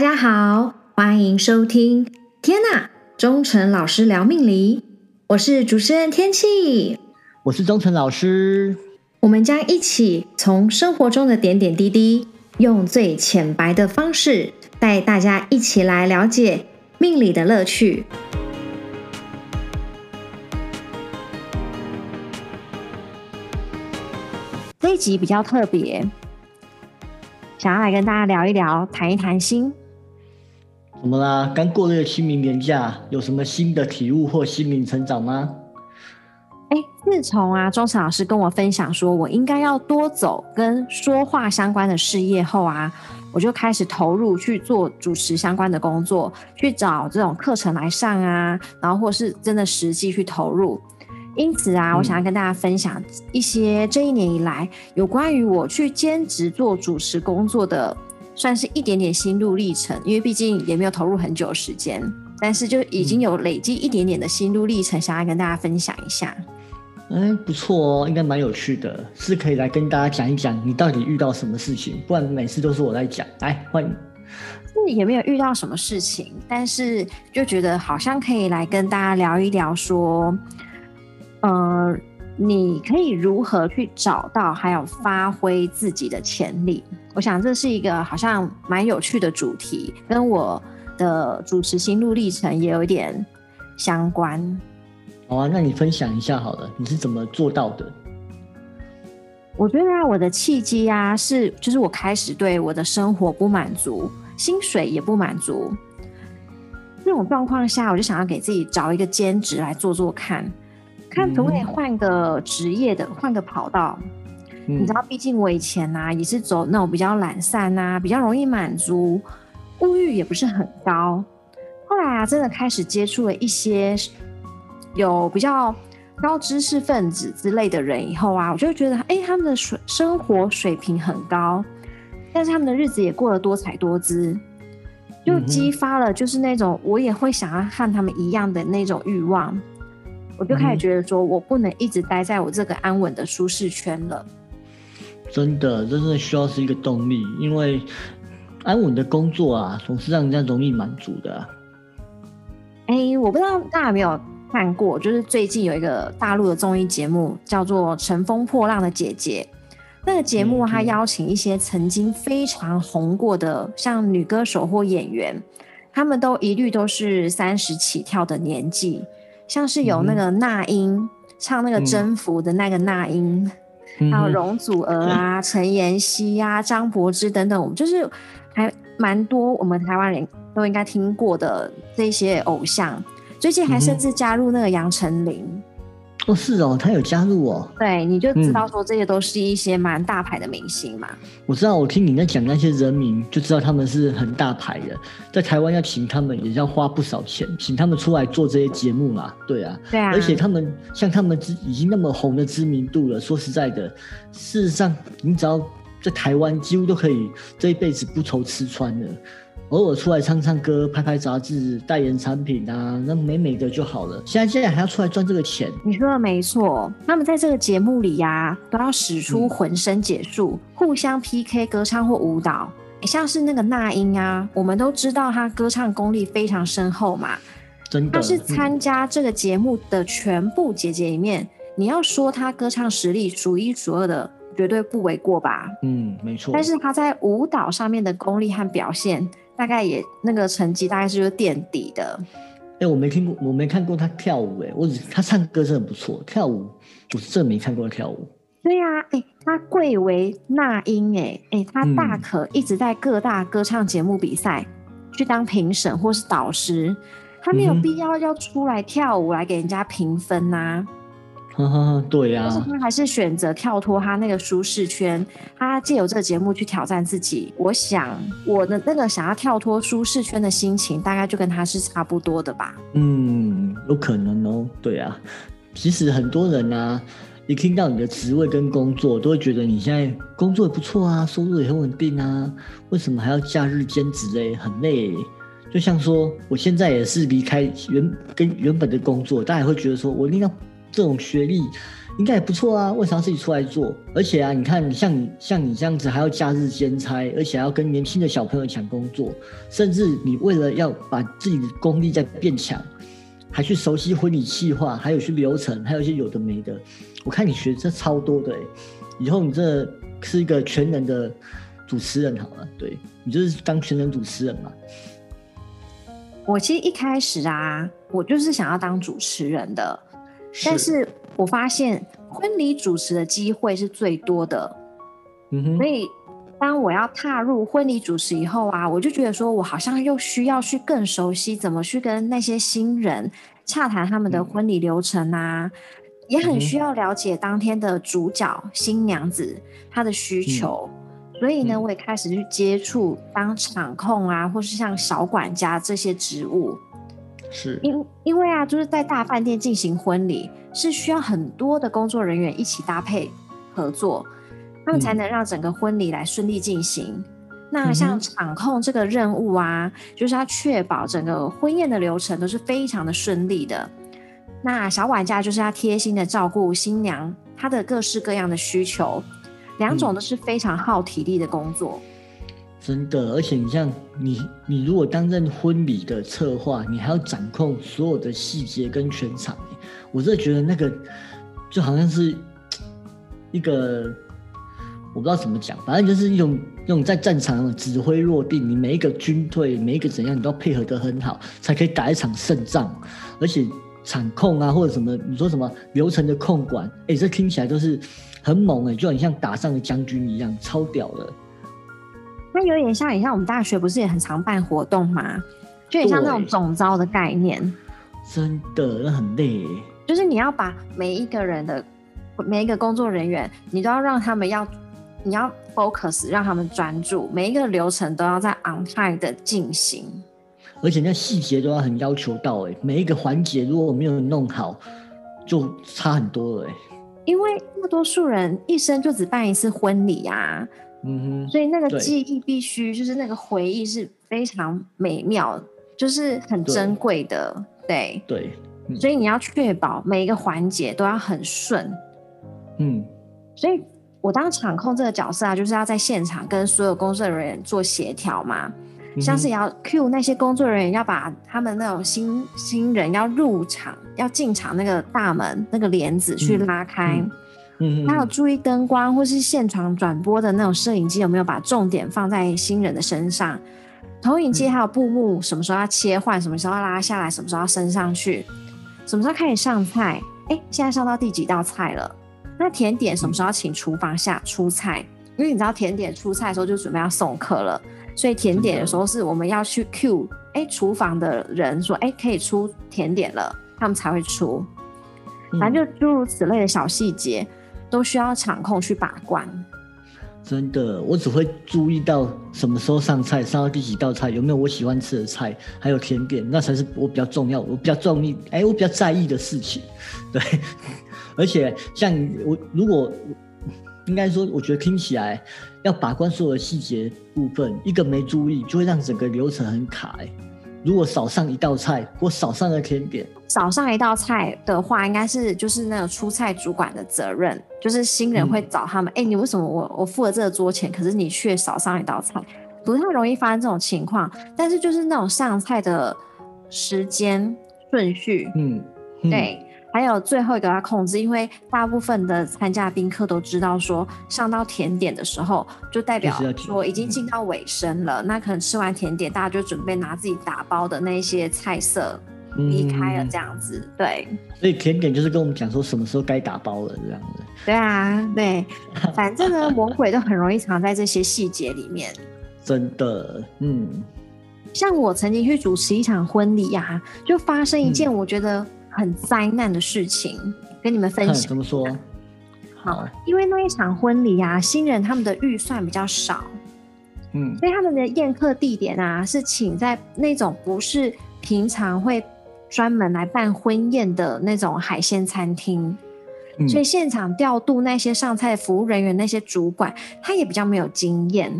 家好，欢迎收听。天呐，忠诚老师聊命理，我是主持人天气，我是忠诚老师。我们将一起从生活中的点点滴滴，用最浅白的方式，带大家一起来了解命理的乐趣。这一集比较特别，想要来跟大家聊一聊，谈一谈心。怎么啦？刚过了个清明年假，有什么新的体悟或心灵成长吗？哎，自从啊，钟诚老师跟我分享说，我应该要多走跟说话相关的事业后啊，我就开始投入去做主持相关的工作，去找这种课程来上啊，然后或是真的实际去投入。因此啊，我想要跟大家分享一些这一年以来有关于我去兼职做主持工作的。算是一点点心路历程，因为毕竟也没有投入很久时间，但是就已经有累积一点点的心路历程，想要跟大家分享一下。嗯，不错哦，应该蛮有趣的，是可以来跟大家讲一讲你到底遇到什么事情，不然每次都是我在讲。来，欢迎。是也没有遇到什么事情，但是就觉得好像可以来跟大家聊一聊，说，呃，你可以如何去找到还有发挥自己的潜力？我想这是一个好像蛮有趣的主题，跟我的主持心路历程也有一点相关。好啊，那你分享一下好了，你是怎么做到的？我觉得啊，我的契机啊，是就是我开始对我的生活不满足，薪水也不满足，这种状况下，我就想要给自己找一个兼职来做做看，看可不可以换个职业的，换个跑道。你知道，毕竟我以前呐也是走那种比较懒散呐，比较容易满足，物欲也不是很高。后来啊，真的开始接触了一些有比较高知识分子之类的人以后啊，我就觉得，哎，他们的水生活水平很高，但是他们的日子也过得多彩多姿，就激发了就是那种我也会想要和他们一样的那种欲望。我就开始觉得说，我不能一直待在我这个安稳的舒适圈了。真的，真的需要是一个动力，因为安稳的工作啊，总是让人家容易满足的。哎，我不知道大家有没有看过，就是最近有一个大陆的综艺节目，叫做《乘风破浪的姐姐》。那个节目它邀请一些曾经非常红过的，像女歌手或演员，他们都一律都是三十起跳的年纪，像是有那个那英唱那个《征服》的那个那英。还有容祖儿啊、陈妍希啊、张柏芝等等，我们就是还蛮多我们台湾人都应该听过的这些偶像。最近还甚至加入那个杨丞琳。哦，是哦，他有加入哦。对，你就知道说这些都是一些蛮大牌的明星嘛。我知道，我听你在讲那些人名，就知道他们是很大牌的。在台湾要请他们，也要花不少钱，请他们出来做这些节目嘛。对啊，对啊。而且他们像他们知已经那么红的知名度了，说实在的，事实上，你只要在台湾，几乎都可以这一辈子不愁吃穿了。偶尔出来唱唱歌、拍拍杂志、代言产品啊，那美美的就好了。现在现在还要出来赚这个钱，你说的没错。那么在这个节目里呀，都要使出浑身解数，互相 PK 歌唱或舞蹈。像是那个那英啊，我们都知道她歌唱功力非常深厚嘛。真的，她是参加这个节目的全部姐姐里面，你要说她歌唱实力数一数二的，绝对不为过吧？嗯，没错。但是她在舞蹈上面的功力和表现。大概也那个成绩大概是就是垫底的。哎，我没听过，我没看过他跳舞。哎，我只他唱歌真的不错，跳舞我是真没看过他跳舞。对呀，哎，他贵为那英，哎哎，他大可一直在各大歌唱节目比赛去当评审或是导师，他没有必要要出来跳舞来给人家评分呐。对呀，但是他还是选择跳脱他那个舒适圈，他借由这个节目去挑战自己。我想我的那个想要跳脱舒适圈的心情，大概就跟他是差不多的吧。嗯，有可能哦。对啊，其实很多人呢，一听到你的职位跟工作，都会觉得你现在工作也不错啊，收入也很稳定啊，为什么还要假日兼职嘞？很累。就像说，我现在也是离开原跟原本的工作，大家会觉得说我一定要。这种学历应该也不错啊，为啥自己出来做？而且啊，你看，像你像你这样子，还要假日兼差，而且还要跟年轻的小朋友抢工作，甚至你为了要把自己的功力再变强，还去熟悉婚礼计划，还有去流程，还有一些有的没的。我看你学这超多的，以后你这是一个全能的主持人好了，对你就是当全能主持人嘛。我其实一开始啊，我就是想要当主持人的，但是我发现婚礼主持的机会是最多的，嗯哼，所以当我要踏入婚礼主持以后啊，我就觉得说我好像又需要去更熟悉怎么去跟那些新人洽谈他们的婚礼流程啊，也很需要了解当天的主角新娘子她的需求。所以呢，我也开始去接触当场控啊，或是像小管家这些职务。是，因因为啊，就是在大饭店进行婚礼，是需要很多的工作人员一起搭配合作，他们才能让整个婚礼来顺利进行。那像场控这个任务啊，就是要确保整个婚宴的流程都是非常的顺利的。那小管家就是要贴心的照顾新娘她的各式各样的需求。两种都是非常耗体力的工作，真的。而且你像你，你如果担任婚礼的策划，你还要掌控所有的细节跟全场。我真的觉得那个就好像是 一个，我不知道怎么讲，反正就是一种那种在战场指挥落定，你每一个军队每一个怎样，你都要配合得很好，才可以打一场胜仗。而且场控啊，或者什么，你说什么流程的控管，哎，这听起来都是。很猛哎，就很像打仗的将军一样，超屌的。那有点像，你像我们大学不是也很常办活动吗？就很像那种总招的概念。真的，那很累。就是你要把每一个人的每一个工作人员，你都要让他们要，你要 focus，让他们专注，每一个流程都要在 on time 的进行。而且那细节都要很要求到哎，每一个环节如果没有弄好，就差很多了哎。因为大多数人一生就只办一次婚礼啊，嗯哼，所以那个记忆必须就是那个回忆是非常美妙，就是很珍贵的，对。对，所以你要确保每一个环节都要很顺，嗯，所以我当场控这个角色啊，就是要在现场跟所有工作人员做协调嘛。像是要 Q 那些工作人员，要把他们那种新新人要入场、要进场那个大门那个帘子去拉开，嗯，还有注意灯光或是现场转播的那种摄影机有没有把重点放在新人的身上，投影机还有布幕什么时候要切换，什么时候要拉下来，什么时候要升上去，什么时候开始上菜？哎，现在上到第几道菜了？那甜点什么时候要请厨房下出菜？因为你知道甜点出菜的时候就准备要送客了。所以甜点的时候是我们要去 Q，哎，厨房的人说，哎，可以出甜点了，他们才会出。反正就诸如此类的小细节，都需要场控去把关。真的，我只会注意到什么时候上菜，上到第几道菜，有没有我喜欢吃的菜，还有甜点，那才是我比较重要，我比较重意，哎，我比较在意的事情。对，而且像我如果。应该说，我觉得听起来要把关所有的细节部分，一个没注意就会让整个流程很卡。如果少上一道菜或少上了甜点，少上一道菜的话，应该是就是那个出菜主管的责任，就是新人会找他们，哎，你为什么我我付了这个桌钱，可是你却少上一道菜？不太容易发生这种情况，但是就是那种上菜的时间顺序，嗯，对。还有最后一个要控制，因为大部分的参加宾客都知道，说上到甜点的时候，就代表说已经进到尾声了。那可能吃完甜点，大家就准备拿自己打包的那些菜色离开了，这样子。对，所以甜点就是跟我们讲说什么时候该打包了，这样子。对啊，对，反正呢，魔鬼都很容易藏在这些细节里面。真的，嗯。像我曾经去主持一场婚礼呀，就发生一件我觉得。很灾难的事情，跟你们分享。怎么说？好，因为那一场婚礼啊，新人他们的预算比较少，嗯，所以他们的宴客地点啊，是请在那种不是平常会专门来办婚宴的那种海鲜餐厅，所以现场调度那些上菜服务人员、那些主管，他也比较没有经验。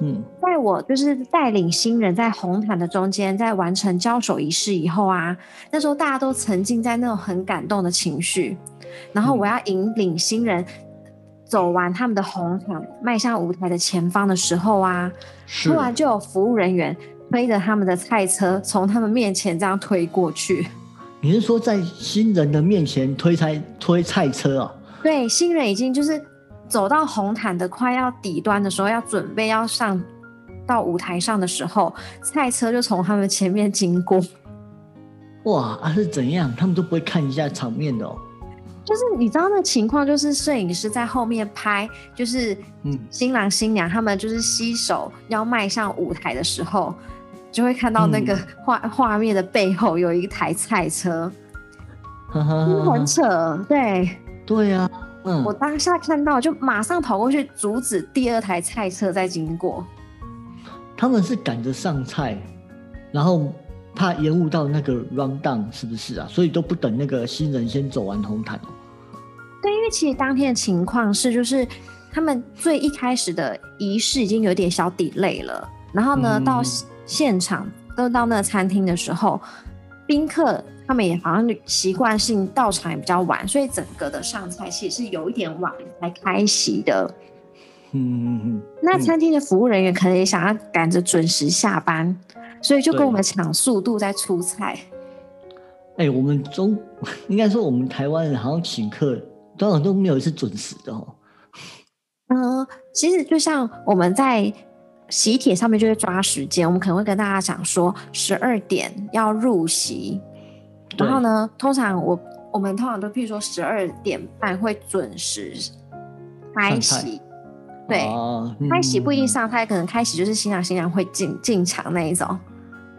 嗯，在在我就是带领新人在红毯的中间，在完成交手仪式以后啊，那时候大家都沉浸在那种很感动的情绪，然后我要引领新人走完他们的红毯，迈向舞台的前方的时候啊，突然就有服务人员推着他们的菜车从他们面前这样推过去。你是说在新人的面前推菜推菜车啊？对，新人已经就是走到红毯的快要底端的时候，要准备要上。到舞台上的时候，菜车就从他们前面经过。哇，啊是怎样？他们都不会看一下场面的哦。就是你知道那情况，就是摄影师在后面拍，就是嗯，新郎新娘他们就是携手要迈向舞台的时候，就会看到那个画画面的背后有一台赛车，很扯，对对呀，嗯，我当下看到就马上跑过去阻止第二台菜车在经过。他们是赶着上菜，然后怕延误到那个 round down，是不是啊？所以都不等那个新人先走完红毯。对，因为其实当天的情况是，就是他们最一开始的仪式已经有点小 delay 了，然后呢，到现场都到那个餐厅的时候，宾客他们也好像习惯性到场也比较晚，所以整个的上菜其实是有一点晚才开席的。嗯嗯嗯，那餐厅的服务人员可能也想要赶着准时下班，所以就跟我们抢速度在出菜。哎，我们中 应该说我们台湾人好像请客，当然都没有一次准时的哦。嗯，其实就像我们在喜帖上面就会抓时间，我们可能会跟大家讲说十二点要入席，然后呢，通常我我们通常都譬如说十二点半会准时开席。对，开席不一定上台，可能开席就是新郎新娘会进进场那一种。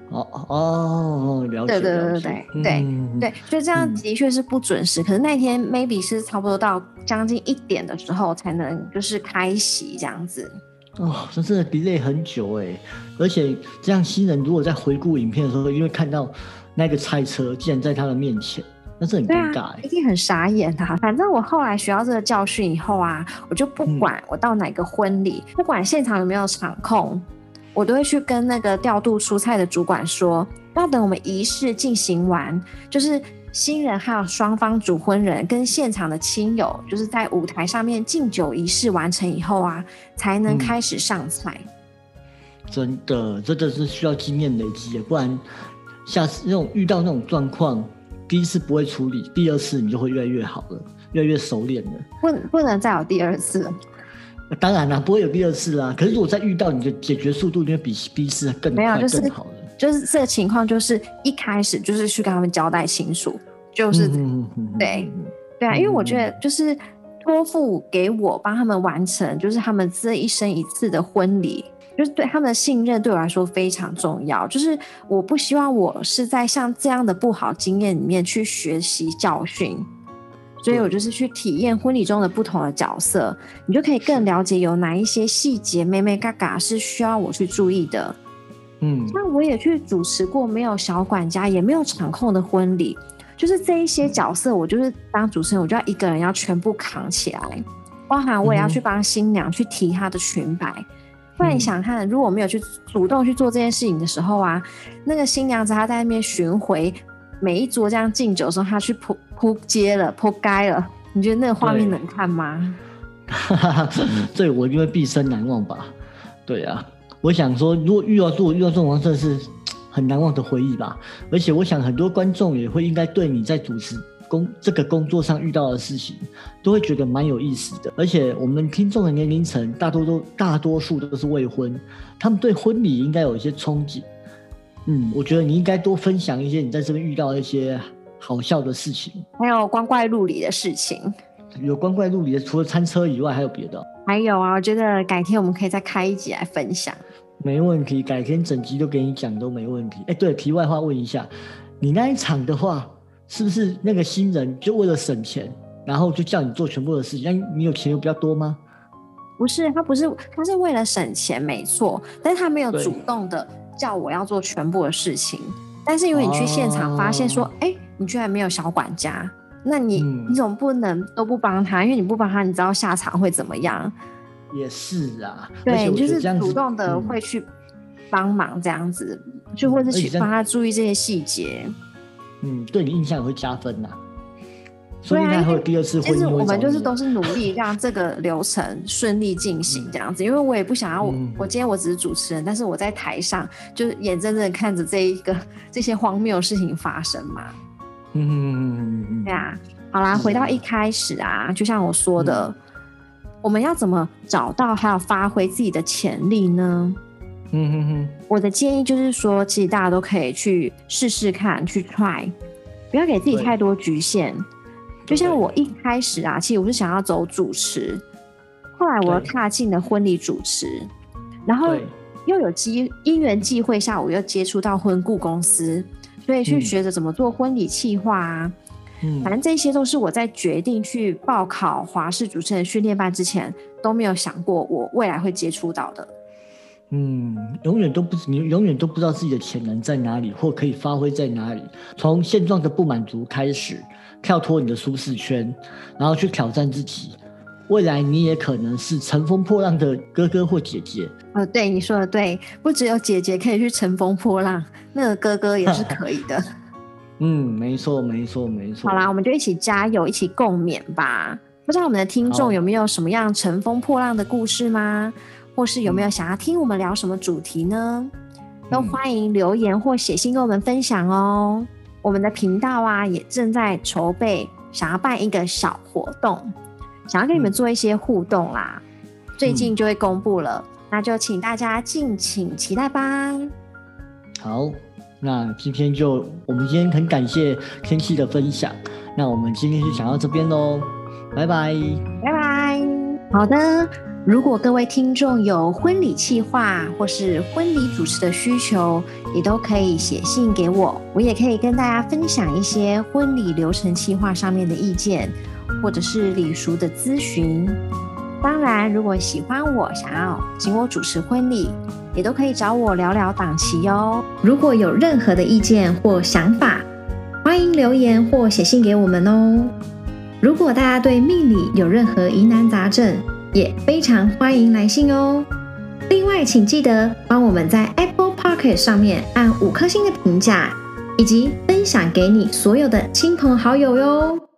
哦哦，了解。对对对对对对对，就这样的确是不准时。可是那天 maybe 是差不多到将近一点的时候才能就是开席这样子。哦，真是 delay 很久哎，而且这样新人如果在回顾影片的时候，因为看到那个菜车竟然在他的面前。那是很尴尬，一定很傻眼的。反正我后来学到这个教训以后啊，我就不管我到哪个婚礼，不管现场有没有场控，我都会去跟那个调度蔬菜的主管说，要等我们仪式进行完，就是新人还有双方主婚人跟现场的亲友，就是在舞台上面敬酒仪式完成以后啊，才能开始上菜。真的，真的是需要经验累积的，不然下次那种遇到那种状况。第一次不会处理，第二次你就会越来越好了，越来越熟练了。不，不能再有第二次。当然啦，不会有第二次啦。可是如果再遇到，你的解决速度就会比第一次更快、更好了。就是这个情况，就是一开始就是去跟他们交代清楚，就是对对啊，因为我觉得就是托付给我帮他们完成，就是他们这一生一次的婚礼。就是对他们的信任对我来说非常重要。就是我不希望我是在像这样的不好经验里面去学习教训，所以我就是去体验婚礼中的不同的角色，你就可以更了解有哪一些细节、妹妹嘎嘎是需要我去注意的。嗯，那我也去主持过没有小管家也没有场控的婚礼，就是这一些角色，我就是当主持人，我就要一个人要全部扛起来，包含我也要去帮新娘去提她的裙摆。不然你想看，如果没有去主动去做这件事情的时候啊，那个新娘子她在那边巡回每一桌这样敬酒的时候，她去扑扑街了，扑街了，你觉得那个画面能看吗？这我因为毕生难忘吧。对啊，我想说，如果遇到如果遇到这种状况，是很难忘的回忆吧。而且我想很多观众也会应该对你在主持。工这个工作上遇到的事情，都会觉得蛮有意思的。而且我们听众的年龄层大多都大多数都是未婚，他们对婚礼应该有一些憧憬。嗯，我觉得你应该多分享一些你在这边遇到一些好笑的事情，还有光怪陆离的事情。有光怪陆离的，除了餐车以外，还有别的？还有啊，我觉得改天我们可以再开一集来分享。没问题，改天整集都给你讲都没问题。哎，对，题外话问一下，你那一场的话。是不是那个新人就为了省钱，然后就叫你做全部的事情？那你有钱有比较多吗？不是，他不是，他是为了省钱，没错。但是他没有主动的叫我要做全部的事情。但是因为你去现场发现说，哎，你居然没有小管家，那你你总不能都不帮他，因为你不帮他，你知道下场会怎么样？也是啊，对，就是主主动的会去帮忙这样子，就或者去帮他注意这些细节。嗯，对你印象也会加分呐。所以他会第二次婚姻。其实我们就是都是努力 让这个流程顺利进行这样子，因为我也不想要我我今天我只是主持人，但是我在台上就是眼睁睁看着这一个 这些荒谬的事情发生嘛。嗯嗯嗯嗯嗯。对啊，好啦，回到一开始啊，就像我说的，我们要怎么找到还有发挥自己的潜力呢？嗯哼哼。我的建议就是说，其实大家都可以去试试看，去 try，不要给自己太多局限。就像我一开始啊，其实我是想要走主持，后来我又踏进了婚礼主持，然后又有机因缘际会下，我又接触到婚顾公司，所以去学着怎么做婚礼企划啊。嗯，反正这些都是我在决定去报考华视主持人训练班之前都没有想过我未来会接触到的。嗯，永远都不你永远都不知道自己的潜能在哪里，或可以发挥在哪里。从现状的不满足开始。跳脱你的舒适圈，然后去挑战自己，未来你也可能是乘风破浪的哥哥或姐姐。哦，对你说的对，不只有姐姐可以去乘风破浪，那个哥哥也是可以的。嗯，没错，没错，没错。好啦，我们就一起加油，一起共勉吧。不知道我们的听众有没有什么样乘风破浪的故事吗？或是有没有想要听我们聊什么主题呢？都欢迎留言或写信跟我们分享哦。我们的频道啊，也正在筹备，想要办一个小活动，想要跟你们做一些互动啦。最近就会公布了，那就请大家敬请期待吧。好，那今天就我们今天很感谢天气的分享，那我们今天就讲到这边喽，拜拜，拜拜，好的。如果各位听众有婚礼计划或是婚礼主持的需求，也都可以写信给我，我也可以跟大家分享一些婚礼流程计划上面的意见，或者是礼俗的咨询。当然，如果喜欢我，想要请我主持婚礼，也都可以找我聊聊档期哟。如果有任何的意见或想法，欢迎留言或写信给我们哦。如果大家对命理有任何疑难杂症，也非常欢迎来信哦。另外，请记得帮我们在 Apple p o c k e t 上面按五颗星的评价，以及分享给你所有的亲朋好友哟。